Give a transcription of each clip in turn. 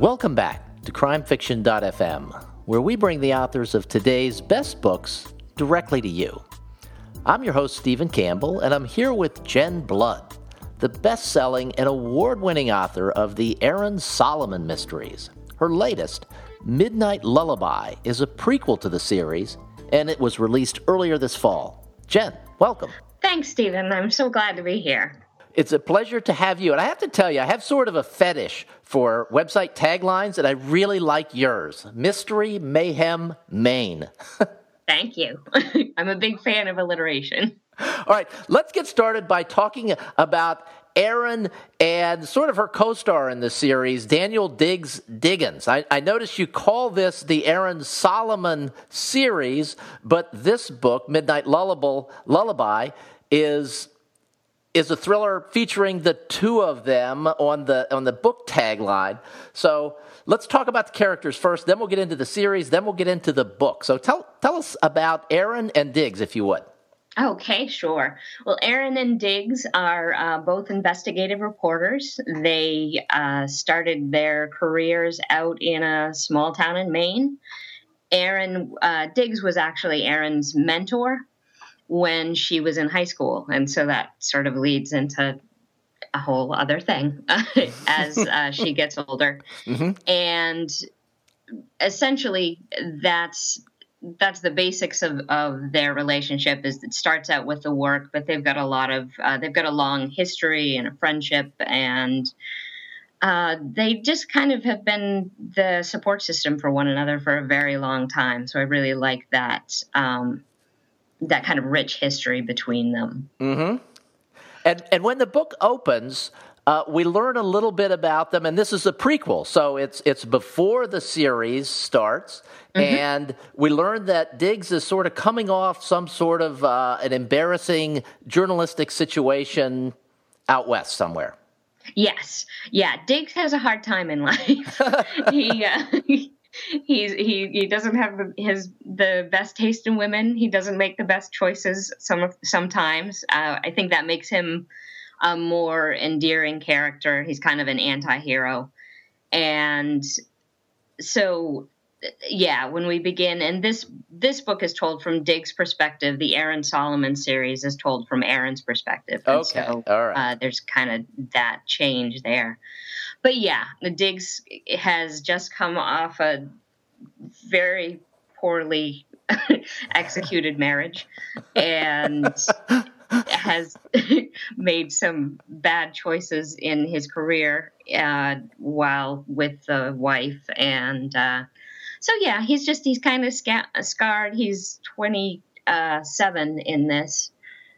Welcome back to crimefiction.fm, where we bring the authors of today's best books directly to you. I'm your host, Stephen Campbell, and I'm here with Jen Blood, the best selling and award winning author of the Erin Solomon Mysteries. Her latest, Midnight Lullaby, is a prequel to the series, and it was released earlier this fall. Jen, welcome. Thanks, Stephen. I'm so glad to be here. It's a pleasure to have you. And I have to tell you, I have sort of a fetish for website taglines, and I really like yours Mystery, Mayhem, Maine. Thank you. I'm a big fan of alliteration. All right, let's get started by talking about Erin and sort of her co star in the series, Daniel Diggs Diggins. I, I notice you call this the Erin Solomon series, but this book, Midnight Lullaby, Lullaby is is a thriller featuring the two of them on the on the book tagline. So let's talk about the characters first, then we'll get into the series, then we'll get into the book. So tell tell us about Erin and Diggs, if you would. Okay, sure. Well, Erin and Diggs are uh, both investigative reporters. They uh, started their careers out in a small town in Maine. Erin uh, Diggs was actually Erin's mentor when she was in high school. And so that sort of leads into a whole other thing as uh, she gets older. Mm-hmm. And essentially, that's that's the basics of, of their relationship is it starts out with the work but they've got a lot of uh, they've got a long history and a friendship and uh, they just kind of have been the support system for one another for a very long time so i really like that um, that kind of rich history between them. Mm-hmm. And and when the book opens, uh, we learn a little bit about them, and this is a prequel, so it's it's before the series starts, mm-hmm. and we learn that Diggs is sort of coming off some sort of uh, an embarrassing journalistic situation out west somewhere. Yes, yeah. Diggs has a hard time in life. he, uh, he's he he doesn't have the, his the best taste in women. He doesn't make the best choices some sometimes. Uh, I think that makes him a more endearing character. He's kind of an anti-hero. And so yeah, when we begin and this this book is told from Diggs' perspective. The Erin Solomon series is told from Erin's perspective. And okay. So, All right. Uh, there's kind of that change there but yeah, the Diggs has just come off a very poorly executed marriage and has made some bad choices in his career uh, while with the wife and uh, so yeah he's just he's kind of sca- scarred he's 27 in this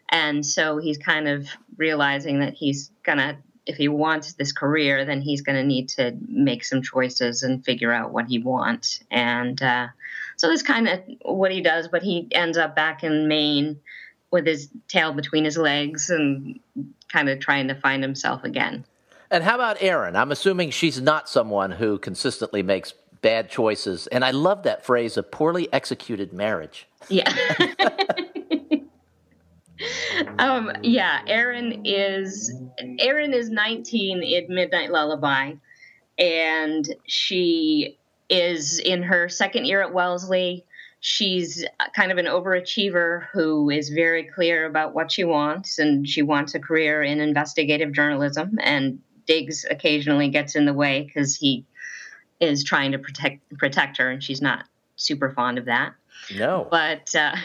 and so he's kind of realizing that he's gonna if he wants this career, then he's going to need to make some choices and figure out what he wants. And uh, so that's kind of what he does. But he ends up back in Maine with his tail between his legs and kind of trying to find himself again. And how about Erin? I'm assuming she's not someone who consistently makes bad choices. And I love that phrase, a poorly executed marriage. Yeah. um, yeah, Erin is Erin is 19 in Midnight Lullaby, and she is in her second year at Wellesley. She's kind of an overachiever who is very clear about what she wants, and she wants a career in investigative journalism. And Diggs occasionally gets in the way because he is trying to protect protect her, and she's not super fond of that. No, but uh,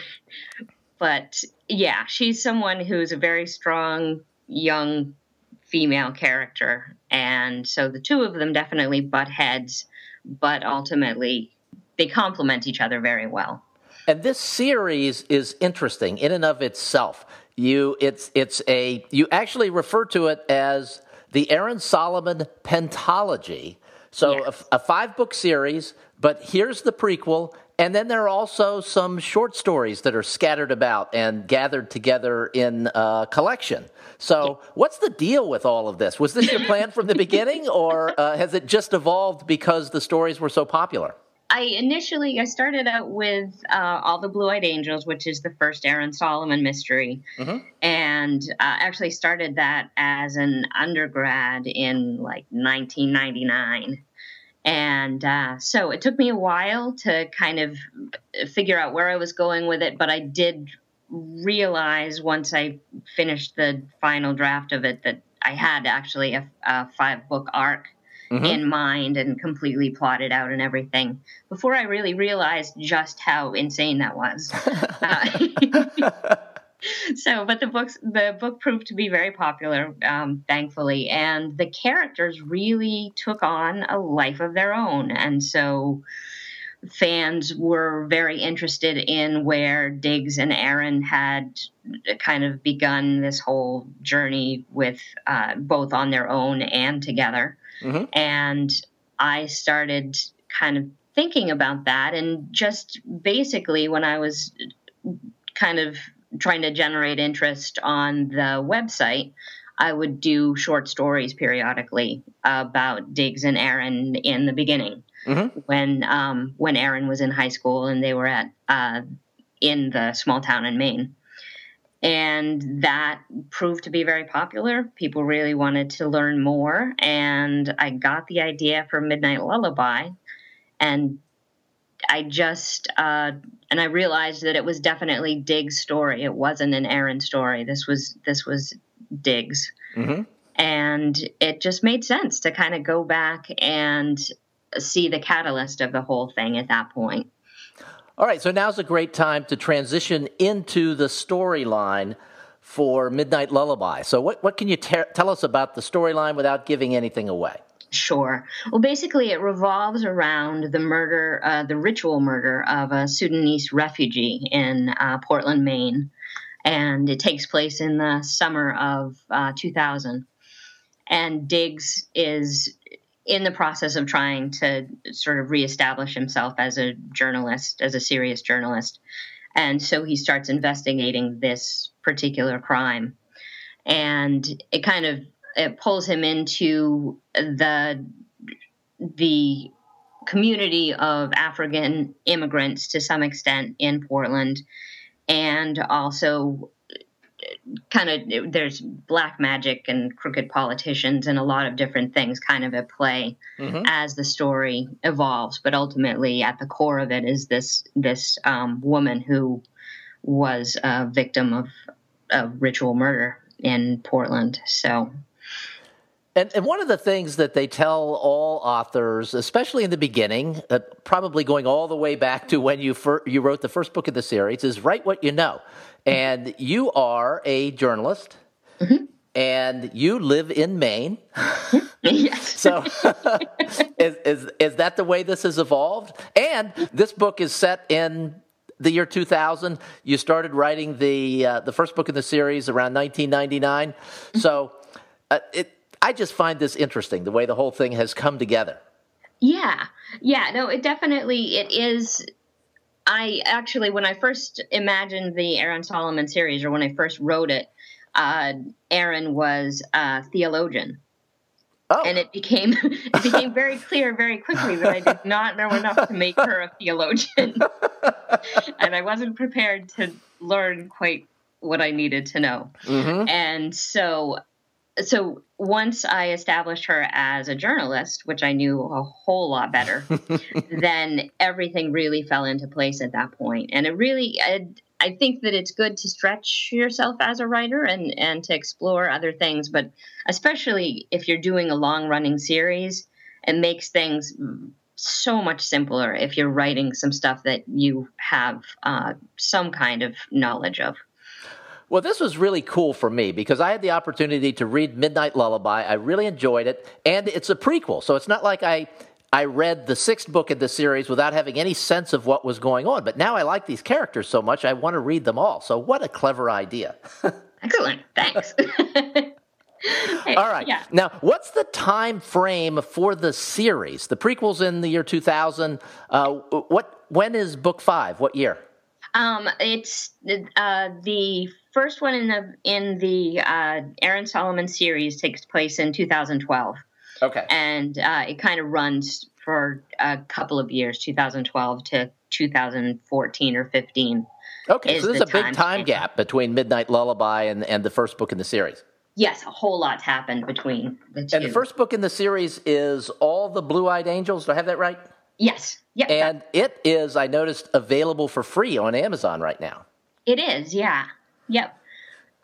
but yeah, she's someone who's a very strong young female character. And so the two of them definitely butt heads, but ultimately they complement each other very well. And this series is interesting in and of itself. You it's it's a you actually refer to it as the Erin Solomon pentalogy. So yes. a, a five book series, but here's the prequel and then there are also some short stories that are scattered about and gathered together in a collection. So, what's the deal with all of this? Was this your plan from the beginning, or uh, has it just evolved because the stories were so popular? I initially I started out with uh, all the Blue Eyed Angels, which is the first Erin Solomon mystery, mm-hmm. and uh, actually started that as an undergrad in like 1999 And uh, so it took me a while to kind of figure out where I was going with it, but I did realize once I finished the final draft of it that I had actually a, a five book arc mm-hmm. in mind and completely plotted out and everything before I really realized just how insane that was. uh, so but the books the book proved to be very popular um, thankfully and the characters really took on a life of their own and so fans were very interested in where diggs and erin had kind of begun this whole journey with uh, both on their own and together mm-hmm. and i started kind of thinking about that and just basically when i was kind of trying to generate interest on the website, I would do short stories periodically about Diggs and Erin in the beginning mm-hmm. when um, when Erin was in high school and they were at uh, in the small town in Maine. And that proved to be very popular. People really wanted to learn more. And I got the idea for Midnight Lullaby and I just uh, and I realized that it was definitely Diggs' story. It wasn't an Erin story. This was this was Diggs, mm-hmm. and it just made sense to kind of go back and see the catalyst of the whole thing at that point. All right, so now's a great time to transition into the storyline for Midnight Lullaby. So, what, what can you tell us about the storyline without giving anything away? Sure. Well, basically, it revolves around the murder, uh, the ritual murder of a Sudanese refugee in uh, Portland, Maine. And it takes place in the summer of uh, 2000. And Diggs is in the process of trying to sort of reestablish himself as a journalist, as a serious journalist. And so he starts investigating this particular crime. And it kind of it pulls him into the the community of African immigrants to some extent in Portland, and also kind of there's black magic and crooked politicians and a lot of different things kind of at play mm-hmm. as the story evolves. But ultimately, at the core of it is this this um, woman who was a victim of a ritual murder in Portland. So and, and one of the things that they tell all authors, especially in the beginning, uh, probably going all the way back to when you fir- you wrote the first book of the series, is write what you know. And you are a journalist, mm-hmm. and you live in Maine. yes. so, is, is is that the way this has evolved? And this book is set in the year 2000. You started writing the uh, the first book in the series around 1999. Mm-hmm. So, uh, it I just find this interesting the way the whole thing has come together. Yeah, yeah, no, it definitely it is. I actually, when I first imagined the Erin Solomon series, or when I first wrote it, uh, Erin was a theologian. Oh. And it became it became very clear very quickly that I did not know enough to make her a theologian, and I wasn't prepared to learn quite what I needed to know. Mm-hmm. And so so once I established her as a journalist, which I knew a whole lot better, then everything really fell into place at that point. And it really, I, I, think that it's good to stretch yourself as a writer and, and to explore other things, but especially if you're doing a long running series, it makes things so much simpler if you're writing some stuff that you have uh, some kind of knowledge of. Well, this was really cool for me because I had the opportunity to read Midnight Lullaby. I really enjoyed it, and it's a prequel, so it's not like I I read the sixth book in the series without having any sense of what was going on. But now I like these characters so much, I want to read them all. So what a clever idea! Excellent, thanks. all right. Yeah. Now, what's the time frame for the series? The prequel's in the year 2000. Uh, what? When is book five? What year? Um, it's uh, the first one in the in the uh, Erin Solomon series takes place in 2012. Okay. And uh, it kind of runs for a couple of years, 2012 to 2014 or 15. Okay, so there's a big time gap between Midnight Lullaby and, and the first book in the series. Yes, a whole lot's happened between the two. And the first book in the series is All the Blue Eyed Angels. Do I have that right? Yes. Yep. And it is, I noticed, available for free on Amazon right now. It is, yeah. Yep.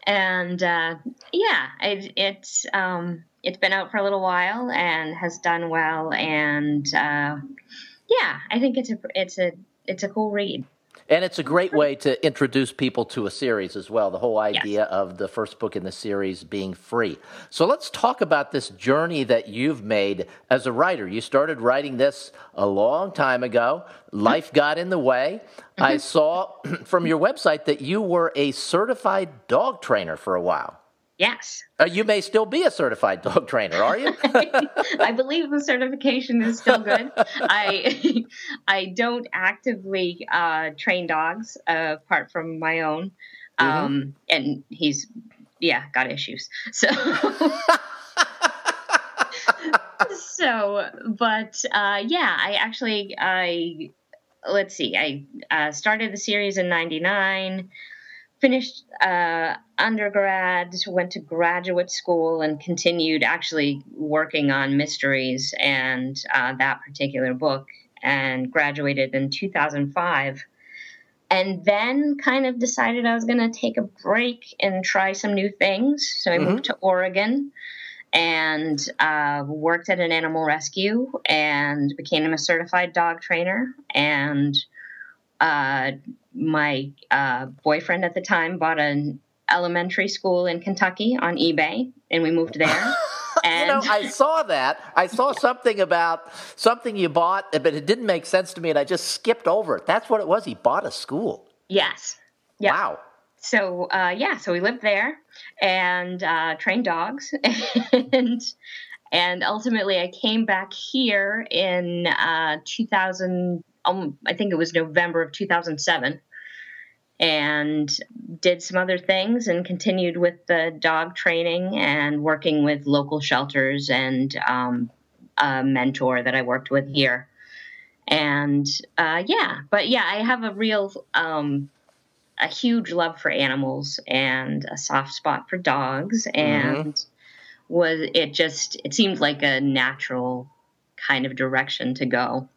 And uh, yeah, it, it's um, it's been out for a little while and has done well. And uh, yeah, I think it's a it's a it's a cool read. And it's a great way to introduce people to a series as well, the whole idea yes. of the first book in the series being free. So let's talk about this journey that you've made as a writer. You started writing this a long time ago. Life got in the way. Mm-hmm. I saw from your website that you were a certified dog trainer for a while. Yes. Uh, you may still be a certified dog trainer, are you? I believe the certification is still good. I I don't actively uh, train dogs uh, apart from my own, mm-hmm. um, and he's yeah got issues. So. so, but uh, yeah, I actually I let's see, I uh, started the series in '99 finished uh, undergrad, went to graduate school, and continued actually working on mysteries and uh, that particular book, and graduated in 2005. And then kind of decided I was going to take a break and try some new things. So I mm-hmm. moved to Oregon and uh, worked at an animal rescue and became a certified dog trainer and uh, my uh, boyfriend at the time bought an elementary school in Kentucky on eBay, and we moved there. And you know, I saw that. I saw something about something you bought, but it didn't make sense to me, and I just skipped over it. That's what it was. He bought a school. Yes. Yep. Wow. So uh, yeah, so we lived there and uh, trained dogs, and and ultimately I came back here in uh, 2000 um, I think it was November of 2007, and did some other things and continued with the dog training and working with local shelters and um, a mentor that I worked with here. And uh, yeah, but yeah, I have a real, um, a huge love for animals and a soft spot for dogs. Mm-hmm. And mm-hmm. was it just, it seemed like a natural kind of direction to go.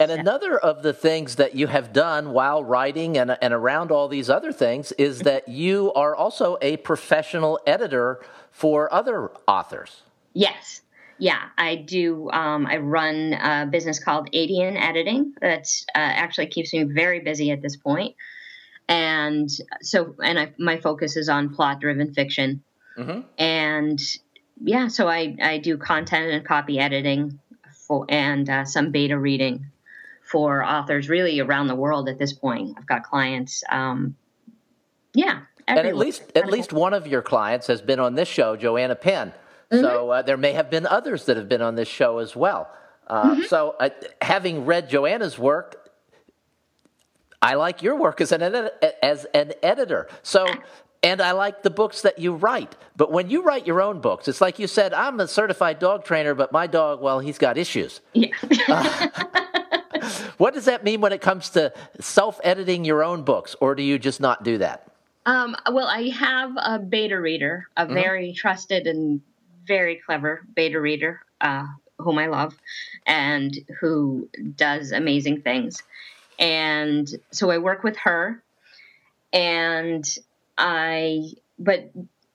And another of the things that you have done while writing and, and around all these other things is that you are also a professional editor for other authors. Yes. Yeah, I do. Um, I run a business called Adian Editing that uh, actually keeps me very busy at this point. And so, and I, my focus is on plot driven fiction. Mm-hmm. And yeah, so I, I do content and copy editing for, and uh, some beta reading for authors really around the world at this point. I've got clients. Um, yeah. Everywhere. And at least at least one of your clients has been on this show, Joanna Penn. Mm-hmm. So uh, there may have been others that have been on this show as well. Uh, mm-hmm. So uh, having read Joanna's work, I like your work as an as an editor. So and I like the books that you write. But when you write your own books, it's like you said, I'm a certified dog trainer, but my dog, well, he's got issues. Yeah. uh, what does that mean when it comes to self editing your own books, or do you just not do that? Um, well, I have a beta reader, a mm-hmm. very trusted and very clever beta reader, uh, whom I love, and who does amazing things. And so I work with her, and I, but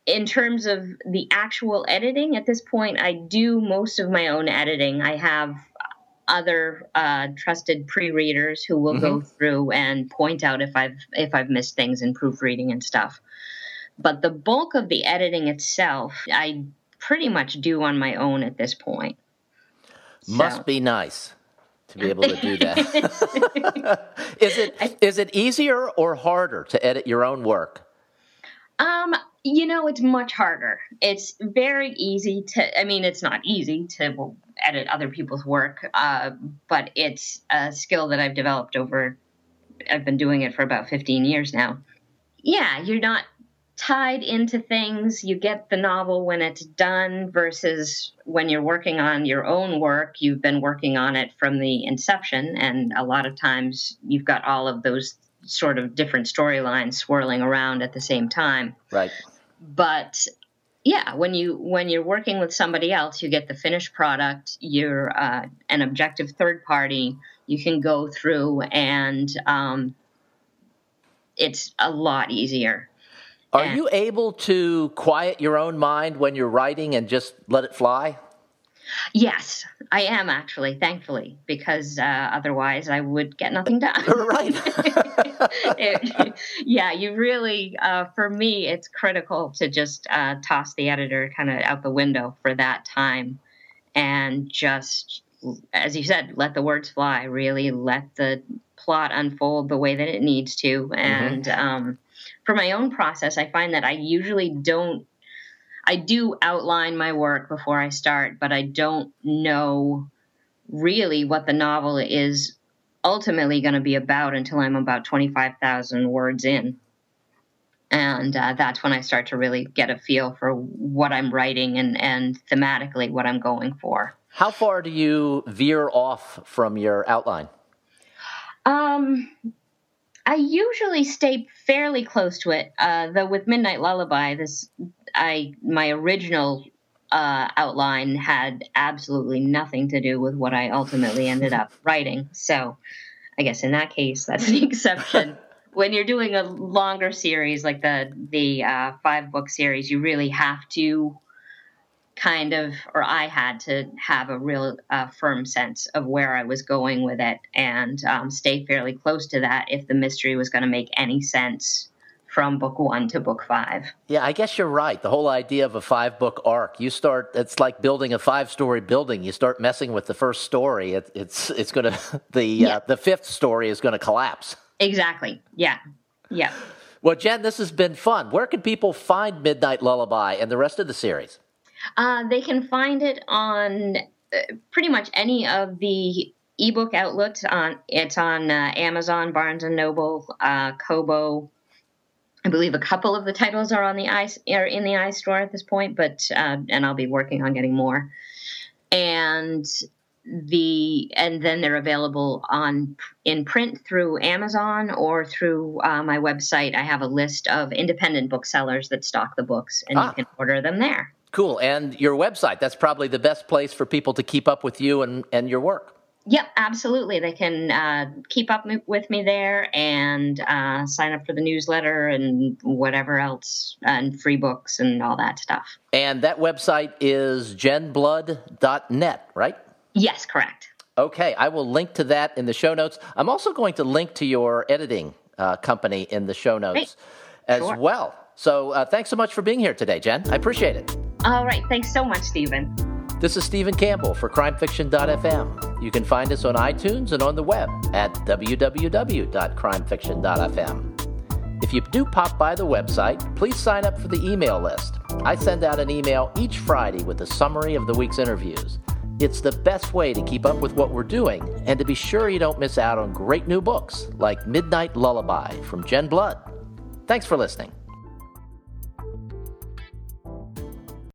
in terms of the actual editing at this point, I do most of my own editing. I have other uh, trusted pre-readers who will mm-hmm. go through and point out if I've if I've missed things in proofreading and stuff. But the bulk of the editing itself, I pretty much do on my own at this point. Must so. be nice to be able to do that. is it is it easier or harder to edit your own work? Um, you know, it's much harder. It's very easy to. I mean, it's not easy to edit other people's work, uh, but it's a skill that I've developed over. I've been doing it for about 15 years now. Yeah, you're not tied into things. You get the novel when it's done versus when you're working on your own work, you've been working on it from the inception. And a lot of times you've got all of those sort of different storylines swirling around at the same time. Right. But yeah when you when you're working with somebody else you get the finished product you're uh, an objective third party you can go through and um, it's a lot easier are and, you able to quiet your own mind when you're writing and just let it fly Yes, I am actually, thankfully, because uh, otherwise I would get nothing done. right. it, yeah, you really, uh, for me, it's critical to just uh, toss the editor kind of out the window for that time and just, as you said, let the words fly, really let the plot unfold the way that it needs to. Mm-hmm. And mm-hmm. um, for my own process, I find that I usually don't I do outline my work before I start, but I don't know really what the novel is ultimately going to be about until I'm about 25,000 words in. And uh, that's when I start to really get a feel for what I'm writing and, and thematically what I'm going for. How far do you veer off from your outline? Um, I usually stay fairly close to it. Uh, though with Midnight Lullaby, this I my original uh, outline had absolutely nothing to do with what I ultimately ended up writing. So I guess in that case, that's the exception. when you're doing a longer series like the the uh, five book series, you really have to kind of, or I had to have a real uh, firm sense of where I was going with it and um, stay fairly close to that if the mystery was going to make any sense from book one to book five. Yeah, I guess you're right. The whole idea of a five book arc, you start, it's like building a five story building. You start messing with the first story, it, it's, it's going to, the, uh, yeah. uh, the fifth story is going to collapse. Exactly. Yeah. Yeah. Well, Jen, this has been fun. Where can people find Midnight Lullaby and the rest of the series? Uh, they can find it on uh, pretty much any of the ebook outlets. On it's on uh, Amazon, Barnes and Noble, uh, Kobo, I believe a couple of the titles are on the i are in the iStore at this point, but uh, and I'll be working on getting more. And the and then they're available on in print through Amazon or through uh, my website. I have a list of independent booksellers that stock the books, and ah. you can order them there. Cool. And your website, that's probably the best place for people to keep up with you and, and your work. Yep, absolutely. They can uh, keep up with me there and uh, sign up for the newsletter and whatever else, and free books and all that stuff. And that website is jenblood.net, right? Yes, correct. Okay, I will link to that in the show notes. I'm also going to link to your editing uh, company in the show notes Great. as sure. well. So uh, thanks so much for being here today, Jen. I appreciate it. All right. Thanks so much, Stephen. This is Stephen Campbell for crimefiction.fm. You can find us on iTunes and on the web at www.crimefiction.fm. If you do pop by the website, please sign up for the email list. I send out an email each Friday with a summary of the week's interviews. It's the best way to keep up with what we're doing and to be sure you don't miss out on great new books like Midnight Lullaby from Jen Blood. Thanks for listening.